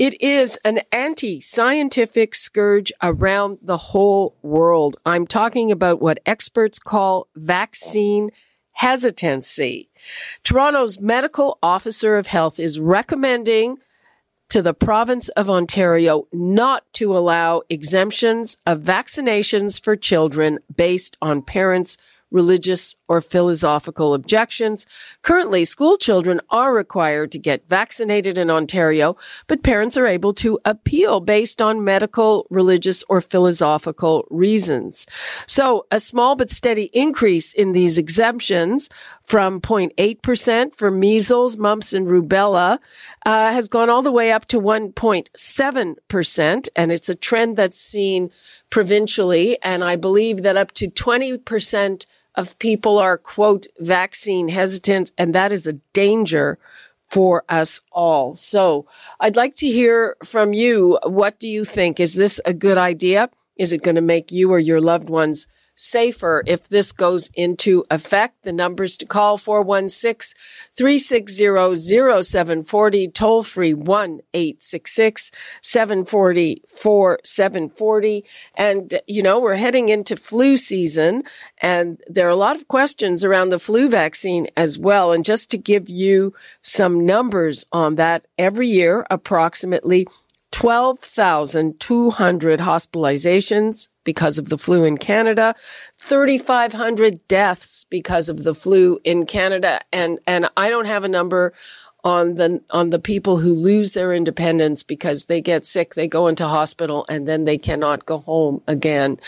It is an anti scientific scourge around the whole world. I'm talking about what experts call vaccine hesitancy. Toronto's medical officer of health is recommending to the province of Ontario not to allow exemptions of vaccinations for children based on parents' religious or philosophical objections. Currently, school children are required to get vaccinated in Ontario, but parents are able to appeal based on medical, religious, or philosophical reasons. So a small but steady increase in these exemptions from 0.8% for measles, mumps, and rubella uh, has gone all the way up to 1.7%. And it's a trend that's seen provincially. And I believe that up to 20% of people are, quote, vaccine hesitant, and that is a danger for us all. So I'd like to hear from you. What do you think? Is this a good idea? Is it going to make you or your loved ones safer if this goes into effect. The numbers to call 416 360 0740, toll free 1 866 740 4740. And, you know, we're heading into flu season and there are a lot of questions around the flu vaccine as well. And just to give you some numbers on that, every year, approximately 12,200 hospitalizations because of the flu in Canada, 3,500 deaths because of the flu in Canada. And, and I don't have a number on the on the people who lose their independence because they get sick, they go into hospital, and then they cannot go home again.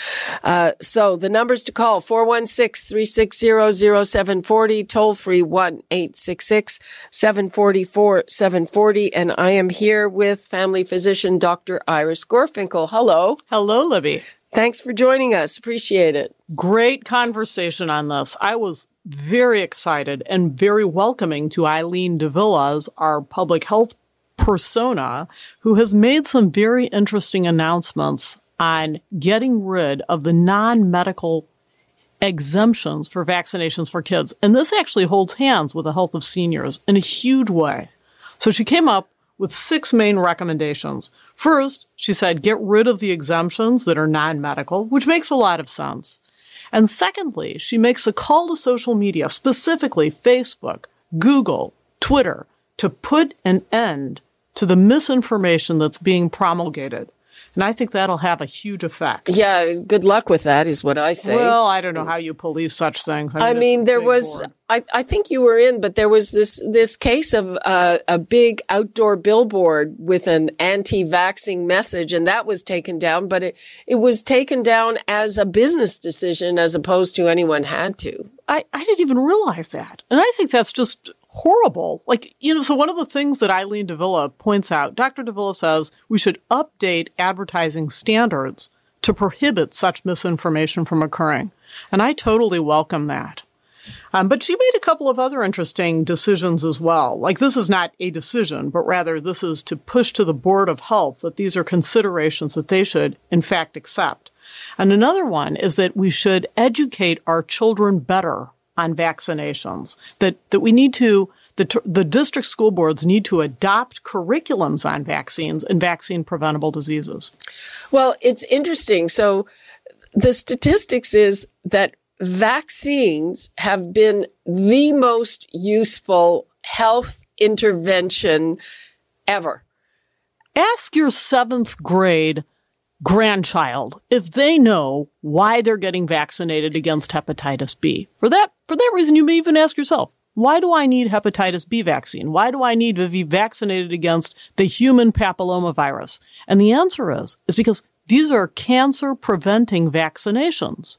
Uh, so the numbers to call 416-360-0740, toll free 1-866-744-740. And I am here with family physician Dr. Iris Gorfinkel. Hello. Hello, Libby. Thanks for joining us. Appreciate it. Great conversation on this. I was very excited and very welcoming to Eileen de Villa, our public health persona, who has made some very interesting announcements on getting rid of the non-medical exemptions for vaccinations for kids. And this actually holds hands with the health of seniors in a huge way. So she came up with six main recommendations. First, she said get rid of the exemptions that are non-medical, which makes a lot of sense. And secondly, she makes a call to social media, specifically Facebook, Google, Twitter, to put an end to the misinformation that's being promulgated. And I think that'll have a huge effect. Yeah, good luck with that, is what I say. Well, I don't know how you police such things. I mean, I mean there was, I, I, think you were in, but there was this this case of uh, a big outdoor billboard with an anti-vaxing message, and that was taken down. But it it was taken down as a business decision, as opposed to anyone had to. I, I didn't even realize that, and I think that's just horrible. Like, you know, so one of the things that Eileen de Villa points out, Dr. de Villa says we should update advertising standards to prohibit such misinformation from occurring. And I totally welcome that. Um, but she made a couple of other interesting decisions as well. Like this is not a decision, but rather this is to push to the Board of Health that these are considerations that they should, in fact, accept. And another one is that we should educate our children better on vaccinations, that, that we need to, the, the district school boards need to adopt curriculums on vaccines and vaccine preventable diseases. Well, it's interesting. So the statistics is that vaccines have been the most useful health intervention ever. Ask your seventh grade grandchild if they know why they're getting vaccinated against hepatitis B. For that, for that reason, you may even ask yourself, why do I need hepatitis B vaccine? Why do I need to be vaccinated against the human papillomavirus? And the answer is, is because these are cancer preventing vaccinations.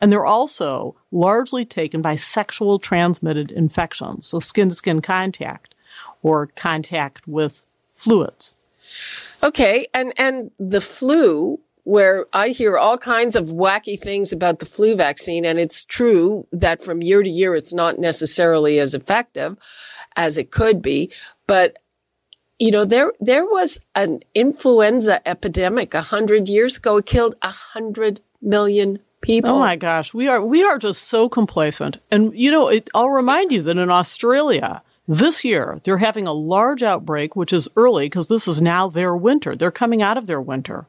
And they're also largely taken by sexual transmitted infections. So skin to skin contact or contact with fluids. Okay, and and the flu where I hear all kinds of wacky things about the flu vaccine and it's true that from year to year it's not necessarily as effective as it could be, but you know, there, there was an influenza epidemic a hundred years ago. It killed a hundred million people. Oh my gosh. We are, we are just so complacent. And, you know, it, I'll remind you that in Australia, this year, they're having a large outbreak, which is early because this is now their winter. They're coming out of their winter.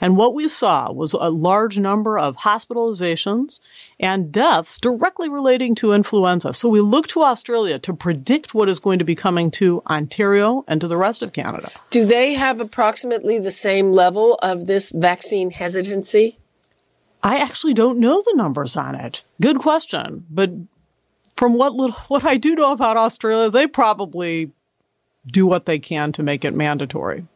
And what we saw was a large number of hospitalizations and deaths directly relating to influenza. So we look to Australia to predict what is going to be coming to Ontario and to the rest of Canada. Do they have approximately the same level of this vaccine hesitancy? I actually don't know the numbers on it. Good question. But from what little, what I do know about Australia, they probably do what they can to make it mandatory.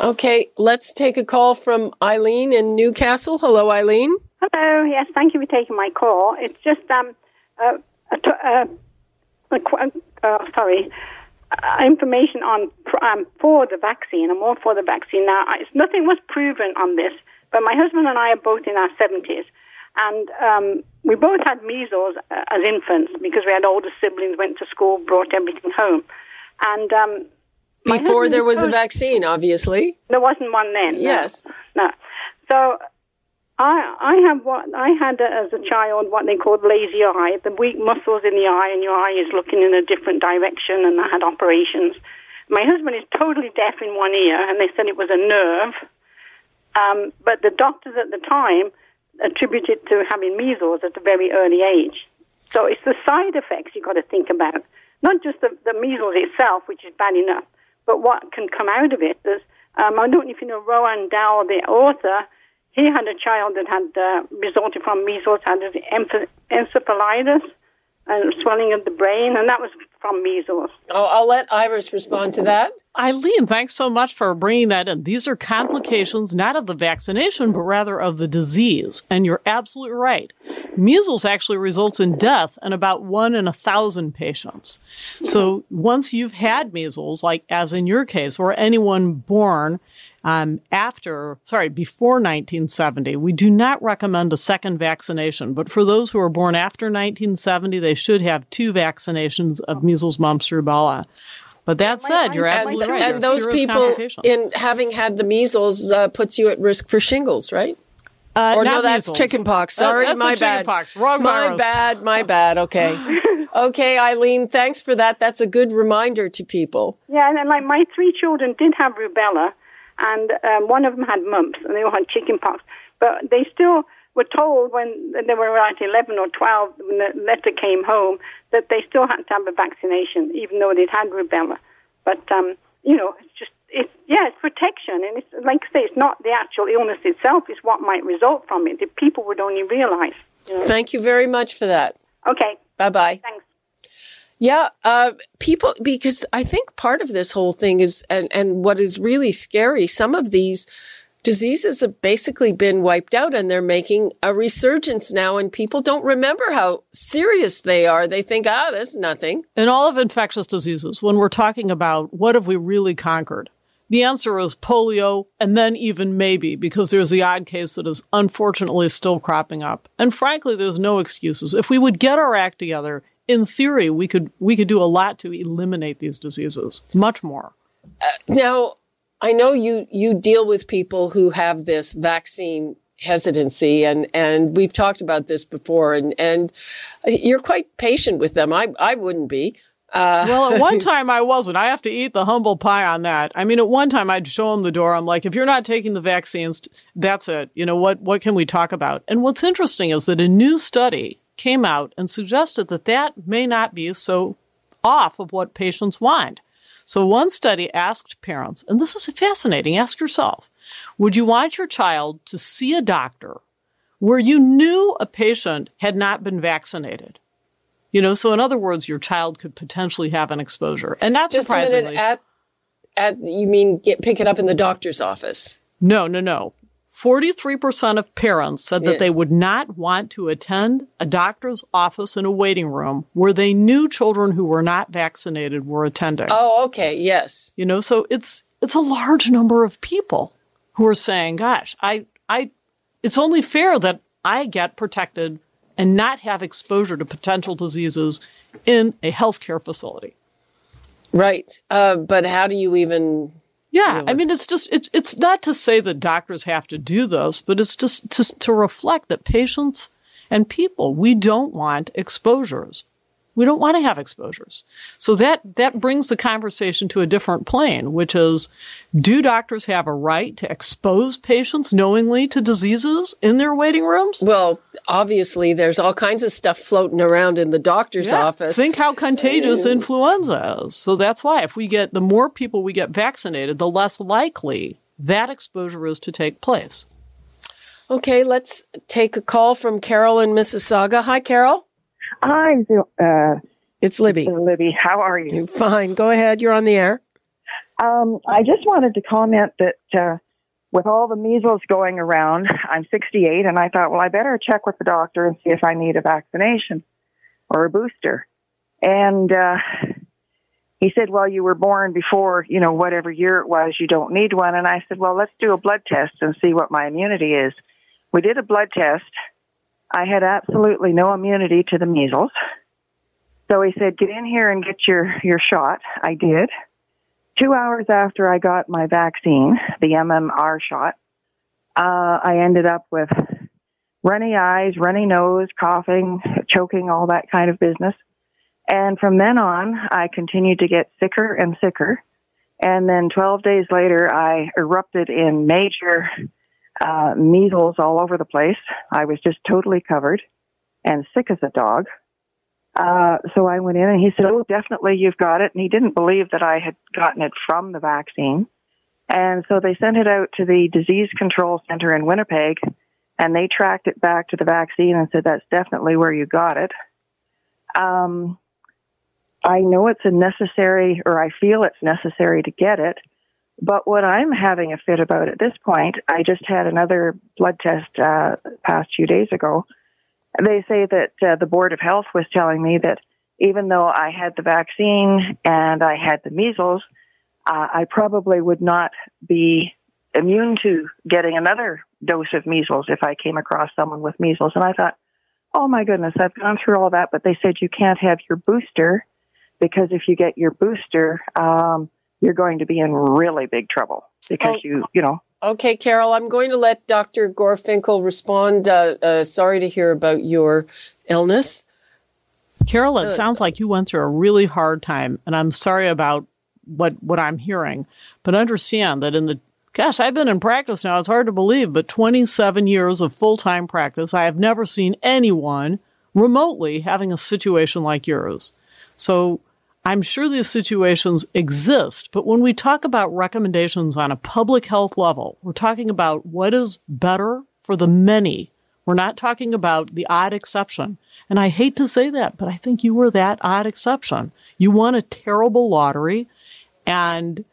Okay, let's take a call from Eileen in Newcastle. Hello, Eileen. Hello. Yes, thank you for taking my call. It's just um, uh, uh, uh, sorry, uh, information on um, for the vaccine. I'm all for the vaccine now. It's, nothing was proven on this, but my husband and I are both in our seventies, and um, we both had measles uh, as infants because we had older siblings, went to school, brought everything home, and um, before there was a vaccine, obviously. There wasn't one then. Yes. No. So I I have what I had as a child what they called lazy eye, the weak muscles in the eye, and your eye is looking in a different direction. And I had operations. My husband is totally deaf in one ear, and they said it was a nerve. Um, but the doctors at the time attributed to having measles at a very early age. So it's the side effects you've got to think about, not just the, the measles itself, which is bad enough, but what can come out of it. Um, I don't know if you know Roald Dahl, the author. He had a child that had uh, resulted from measles, had encephalitis and swelling of the brain, and that was from measles. Oh, I'll let Iris respond to that. Eileen, thanks so much for bringing that in. These are complications not of the vaccination, but rather of the disease. And you're absolutely right. Measles actually results in death in about one in a thousand patients. So once you've had measles, like as in your case, or anyone born um, after, sorry, before 1970. We do not recommend a second vaccination, but for those who are born after 1970, they should have two vaccinations of measles, mumps, rubella. But that said, you're absolutely and, right. And those people, in having had the measles, uh, puts you at risk for shingles, right? Uh, or no, that's measles. chickenpox. Sorry, uh, my bad. Pox. Wrong my virus. bad. My bad. Okay. okay, Eileen. Thanks for that. That's a good reminder to people. Yeah, and, and like my three children did have rubella, and um, one of them had mumps, and they all had chickenpox. But they still were told when they were around 11 or 12, when the letter came home, that they still had to have a vaccination, even though they'd had rubella. But, um, you know, it's just, it's, yeah, it's protection. And it's, like I say, it's not the actual illness itself, it's what might result from it that people would only realize. You know? Thank you very much for that. Okay. Bye bye. Thanks. Yeah, uh, people, because I think part of this whole thing is, and, and what is really scary, some of these diseases have basically been wiped out and they're making a resurgence now and people don't remember how serious they are. They think, ah, that's nothing. In all of infectious diseases, when we're talking about what have we really conquered, the answer is polio and then even maybe because there's the odd case that is unfortunately still cropping up. And frankly, there's no excuses. If we would get our act together, in theory, we could we could do a lot to eliminate these diseases, much more. Uh, now, I know you you deal with people who have this vaccine hesitancy and and we've talked about this before and and you're quite patient with them. I I wouldn't be. Uh, well, at one time I wasn't. I have to eat the humble pie on that. I mean, at one time I'd show them the door. I'm like, if you're not taking the vaccines, that's it. You know what? What can we talk about? And what's interesting is that a new study came out and suggested that that may not be so off of what patients want. So one study asked parents, and this is fascinating, ask yourself, would you want your child to see a doctor where you knew a patient had not been vaccinated? You know, so in other words, your child could potentially have an exposure. And not Just surprisingly. A minute, at, at, you mean get, pick it up in the doctor's office? No, no, no. 43% of parents said that they would not want to attend a doctor's office in a waiting room where they knew children who were not vaccinated were attending. Oh, okay. Yes. You know, so it's it's a large number of people who are saying, gosh, I, I, it's only fair that I get protected and not have exposure to potential diseases in a healthcare facility. Right. Uh, but how do you even? Yeah, I mean, it's just it's it's not to say that doctors have to do this, but it's just to to reflect that patients and people we don't want exposures. We don't want to have exposures. So that, that brings the conversation to a different plane, which is, do doctors have a right to expose patients knowingly to diseases in their waiting rooms? Well, obviously there's all kinds of stuff floating around in the doctor's yeah. office. Think how contagious mm. influenza is. So that's why if we get, the more people we get vaccinated, the less likely that exposure is to take place. Okay, let's take a call from Carol in Mississauga. Hi, Carol. Hi, uh, it's Libby. Libby, how are you? Fine. Go ahead. You're on the air. Um, I just wanted to comment that uh, with all the measles going around, I'm 68, and I thought, well, I better check with the doctor and see if I need a vaccination or a booster. And uh, he said, well, you were born before, you know, whatever year it was, you don't need one. And I said, well, let's do a blood test and see what my immunity is. We did a blood test I had absolutely no immunity to the measles. So he said, get in here and get your, your shot. I did. Two hours after I got my vaccine, the MMR shot, uh, I ended up with runny eyes, runny nose, coughing, choking, all that kind of business. And from then on, I continued to get sicker and sicker. And then 12 days later, I erupted in major uh, measles all over the place. I was just totally covered and sick as a dog. Uh, so I went in and he said, Oh, definitely you've got it. And he didn't believe that I had gotten it from the vaccine. And so they sent it out to the disease control center in Winnipeg and they tracked it back to the vaccine and said, That's definitely where you got it. Um, I know it's a necessary, or I feel it's necessary to get it. But what I'm having a fit about at this point, I just had another blood test uh, past few days ago. They say that uh, the Board of Health was telling me that even though I had the vaccine and I had the measles, uh, I probably would not be immune to getting another dose of measles if I came across someone with measles. And I thought, oh my goodness, I've gone through all that, but they said you can't have your booster because if you get your booster, um, you're going to be in really big trouble because oh. you, you know. Okay, Carol, I'm going to let Dr. Gorfinkel respond. Uh, uh, sorry to hear about your illness. Carol, it uh, sounds like you went through a really hard time, and I'm sorry about what what I'm hearing. But understand that in the gosh, I've been in practice now. It's hard to believe, but 27 years of full time practice, I have never seen anyone remotely having a situation like yours. So I'm sure these situations exist, but when we talk about recommendations on a public health level, we're talking about what is better for the many. We're not talking about the odd exception. And I hate to say that, but I think you were that odd exception. You won a terrible lottery, and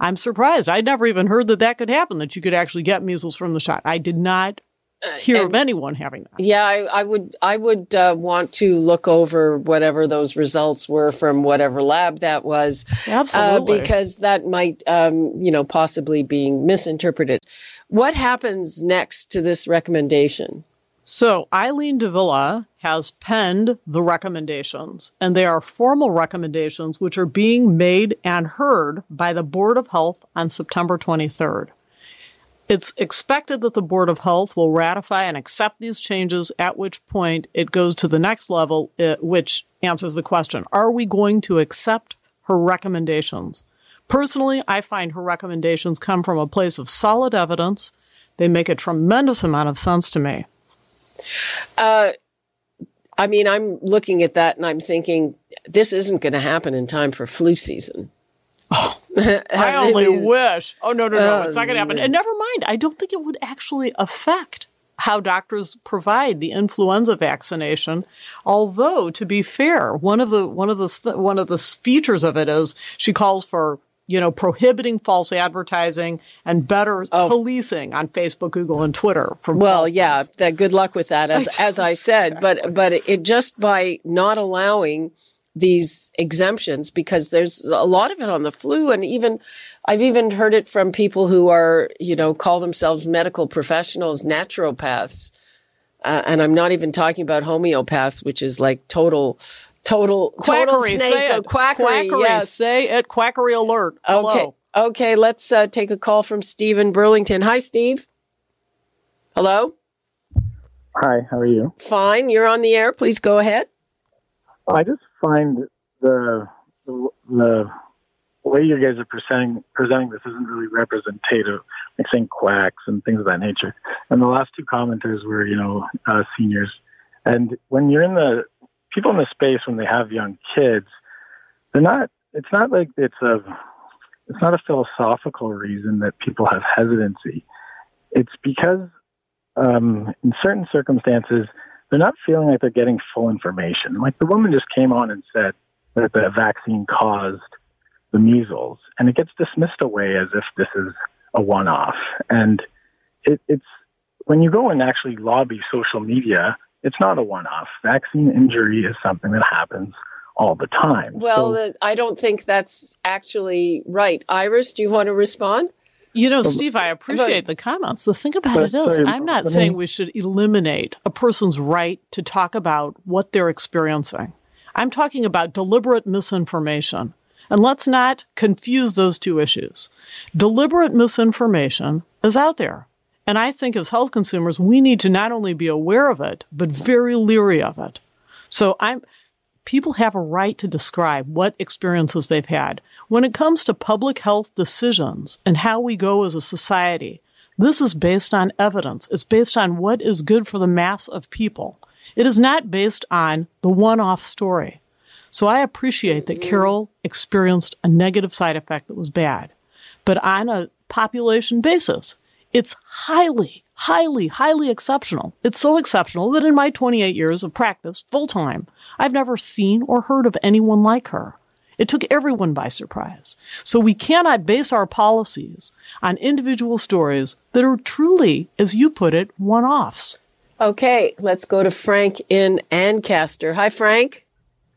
I'm surprised. I'd never even heard that that could happen, that you could actually get measles from the shot. I did not hear and, of anyone having that. Yeah, I, I would. I would uh, want to look over whatever those results were from whatever lab that was. Absolutely, uh, because that might, um, you know, possibly being misinterpreted. What happens next to this recommendation? So Eileen de Villa has penned the recommendations, and they are formal recommendations which are being made and heard by the Board of Health on September 23rd. It's expected that the Board of Health will ratify and accept these changes, at which point it goes to the next level, uh, which answers the question Are we going to accept her recommendations? Personally, I find her recommendations come from a place of solid evidence. They make a tremendous amount of sense to me. Uh, I mean, I'm looking at that and I'm thinking, this isn't going to happen in time for flu season. I only wish. Oh no, no, no! it's not going to happen. Um, and never mind. I don't think it would actually affect how doctors provide the influenza vaccination. Although, to be fair, one of the one of the one of the features of it is she calls for you know prohibiting false advertising and better oh. policing on Facebook, Google, and Twitter. From well, yeah, that, good luck with that. As as I said, but but it just by not allowing these exemptions because there's a lot of it on the flu and even I've even heard it from people who are, you know, call themselves medical professionals, naturopaths. Uh, and I'm not even talking about homeopaths, which is like total, total, quackery. total snake Say of it. quackery. Yes. Say it. Quackery alert. Hello. Okay. Okay. Let's uh, take a call from Steve in Burlington. Hi, Steve. Hello. Hi, how are you? Fine. You're on the air. Please go ahead. I just find the the, the way you guys are presenting presenting this isn't really representative. Like saying quacks and things of that nature. And the last two commenters were, you know, uh, seniors. And when you're in the people in the space when they have young kids, they're not. It's not like it's a. It's not a philosophical reason that people have hesitancy. It's because um, in certain circumstances they're not feeling like they're getting full information. Like the woman just came on and said that the vaccine caused the measles, and it gets dismissed away as if this is a one-off. And it, it's when you go and actually lobby social media, it's not a one-off. Vaccine injury is something that happens all the time. Well, So- I don't think that's actually right. Iris, do you want to respond? You know, Steve, I appreciate the comments. The thing about it is, I'm not saying we should eliminate a person's right to talk about what they're experiencing. I'm talking about deliberate misinformation. And let's not confuse those two issues. Deliberate misinformation is out there. And I think as health consumers, we need to not only be aware of it, but very leery of it. So I'm, people have a right to describe what experiences they've had. When it comes to public health decisions and how we go as a society, this is based on evidence. It's based on what is good for the mass of people. It is not based on the one off story. So I appreciate that mm-hmm. Carol experienced a negative side effect that was bad. But on a population basis, it's highly, highly, highly exceptional. It's so exceptional that in my 28 years of practice, full time, I've never seen or heard of anyone like her. It took everyone by surprise. So we cannot base our policies on individual stories that are truly, as you put it, one offs. Okay, let's go to Frank in Ancaster. Hi, Frank.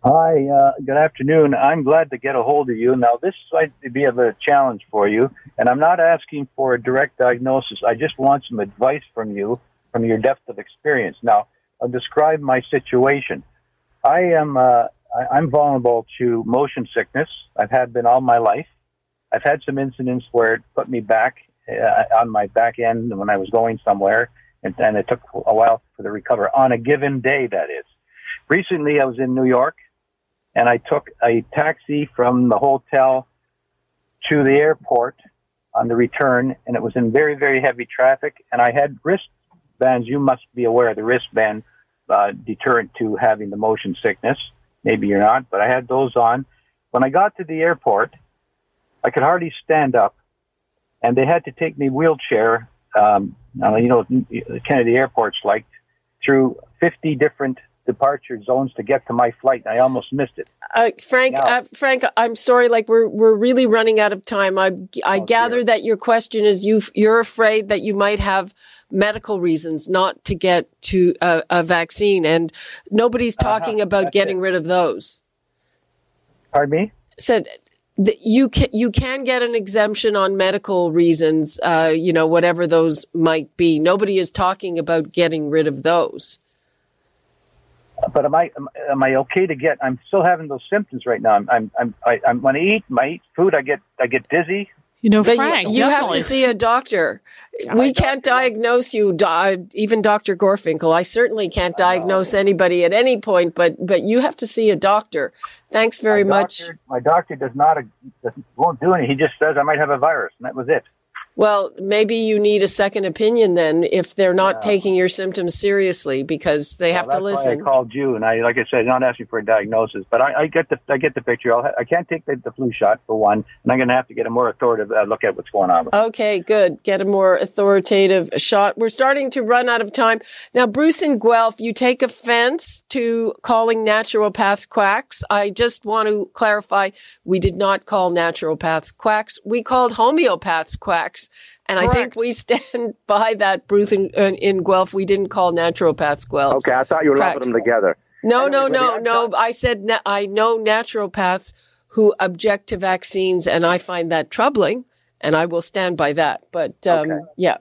Hi, uh, good afternoon. I'm glad to get a hold of you. Now, this might be a bit challenge for you, and I'm not asking for a direct diagnosis. I just want some advice from you, from your depth of experience. Now, I'll describe my situation. I am, uh, I- I'm vulnerable to motion sickness. I've had been all my life. I've had some incidents where it put me back uh, on my back end when I was going somewhere, and, and it took a while for the recover. On a given day, that is. Recently, I was in New York and I took a taxi from the hotel to the airport on the return, and it was in very, very heavy traffic. And I had wristbands. You must be aware of the wristband uh, deterrent to having the motion sickness. Maybe you're not, but I had those on. When I got to the airport, I could hardly stand up, and they had to take me wheelchair. Um, you know, Kennedy Airport's like through 50 different departure zones to get to my flight, and I almost missed it. Uh, Frank, No. uh, Frank, I'm sorry. Like we're we're really running out of time. I I Oh, gather dear. that your question is you you're afraid that you might have medical reasons not to get to a, a vaccine, and nobody's talking about Uh-huh. that's getting it. rid of those. Pardon me? Said that you can you can get an exemption on medical reasons. Uh, you know whatever those might be. Nobody is talking about getting rid of those. But am I am, am I okay to get? I'm still having those symptoms right now. I'm I'm I'm, I, I'm when I eat my eat food, I get I get dizzy. You know, Frank, you, you have to see a doctor. We can't diagnose you, do- even Dr. Gorfinkel. I certainly can't diagnose anybody at any point, but but you have to see a doctor. Thanks very my much. My doctor does not doesn't, won't do anything. He just says I might have a virus, and that was it. Well, maybe you need a second opinion then if they're not taking your symptoms seriously because they have Well, to that's listen. Why I called you, and I like I said, not asking for a diagnosis, but I, I get the I get the picture. I'll I can't take the, the flu shot for one, and I'm going to have to get a more authoritative uh, look at what's going on. Okay, good. Get a more authoritative shot. We're starting to run out of time. Now, Bruce and Guelph, you take offense to calling naturopaths quacks. I just want to clarify, we did not call naturopaths quacks. We called homeopaths quacks. And I think we stand by that, Bruce and, uh, in Guelph. We didn't call naturopaths Guelph. Okay, I thought you were lumping them together. No, no, no, I've no. I said na- I know naturopaths who object to vaccines, and I find that troubling, and I will stand by that. But um, Okay. yeah,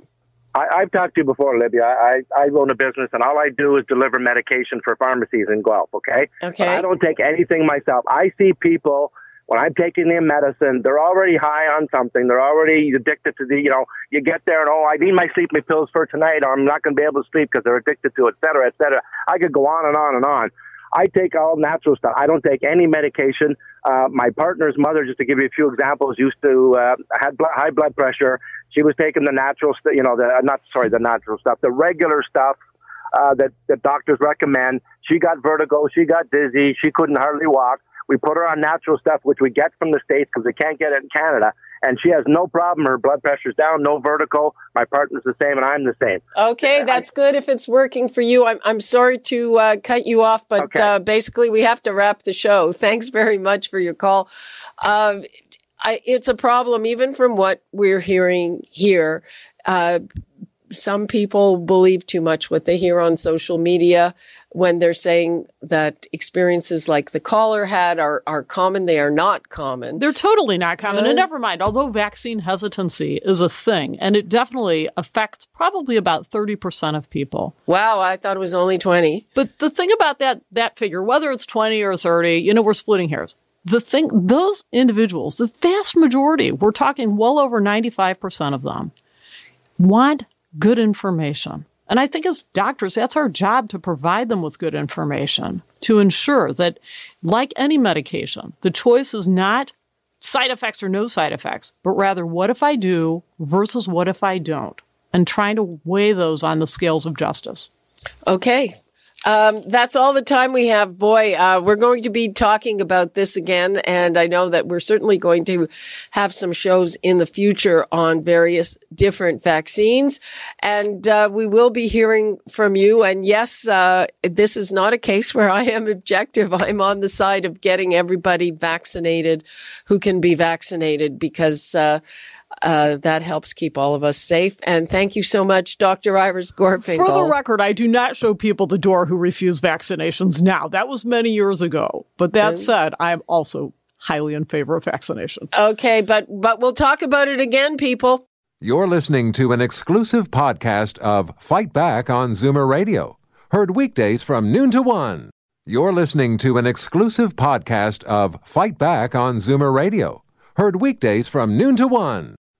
I, I've talked to you before, Libya. I, I own a business, and all I do is deliver medication for pharmacies in Guelph. Okay. Okay. But I don't take anything myself. I see people when I'm taking their medicine, they're already high on something. They're already addicted to the, you know, you get there and, oh, I need my sleeping pills for tonight, or I'm not going to be able to sleep because they're addicted to it, et cetera, et cetera. I could go on and on and on. I take all natural stuff. I don't take any medication. Uh, my partner's mother, just to give you a few examples, used to uh, had blood, high blood pressure. She was taking the natural, st- you know, the uh, not sorry, the natural stuff, the regular stuff uh, that that doctors recommend. She got vertigo. She got dizzy. She couldn't hardly walk. We put her on natural stuff, which we get from the states because we can't get it in Canada, and she has no problem. Her blood pressure's down, no vertigo. My partner's the same, and I'm the same. okay, that's good if it's working for you. I'm I'm sorry to uh, cut you off, but Okay. uh, basically we have to wrap the show. Thanks very much for your call. Um, I, it's a problem, even from what we're hearing here. Uh, some people believe too much what they hear on social media when they're saying that experiences like the caller had are, are common. They are not common. They're totally not common. Really? And never mind, although vaccine hesitancy is a thing, and it definitely affects probably about 30% of people. Wow, I thought it was only 20. But the thing about that that figure, whether it's 20 or 30, you know, we're splitting hairs. The thing those individuals, the vast majority, we're talking well over 95% of them, want good information. And I think as doctors, that's our job to provide them with good information to ensure that, like any medication, the choice is not side effects or no side effects, but rather what if I do versus what if I don't, and trying to weigh those on the scales of justice. Okay. Um, that's all the time we have. Boy, uh, we're going to be talking about this again. And I know that we're certainly going to have some shows in the future on various different vaccines. And uh, we will be hearing from you. And yes, uh, this is not a case where I am objective. I'm on the side of getting everybody vaccinated who can be vaccinated because uh, that helps keep all of us safe. And thank you so much, Dr. Iris Gorfinkel. For the record, I do not show people the door who refuse vaccinations now. That was many years ago. But that said, I'm also highly in favor of vaccination. Okay, but but we'll talk about it again, people. You're listening to an exclusive podcast of Fight Back on Zoomer Radio, heard weekdays from noon to one. You're listening to an exclusive podcast of Fight Back on Zoomer Radio, heard weekdays from noon to one.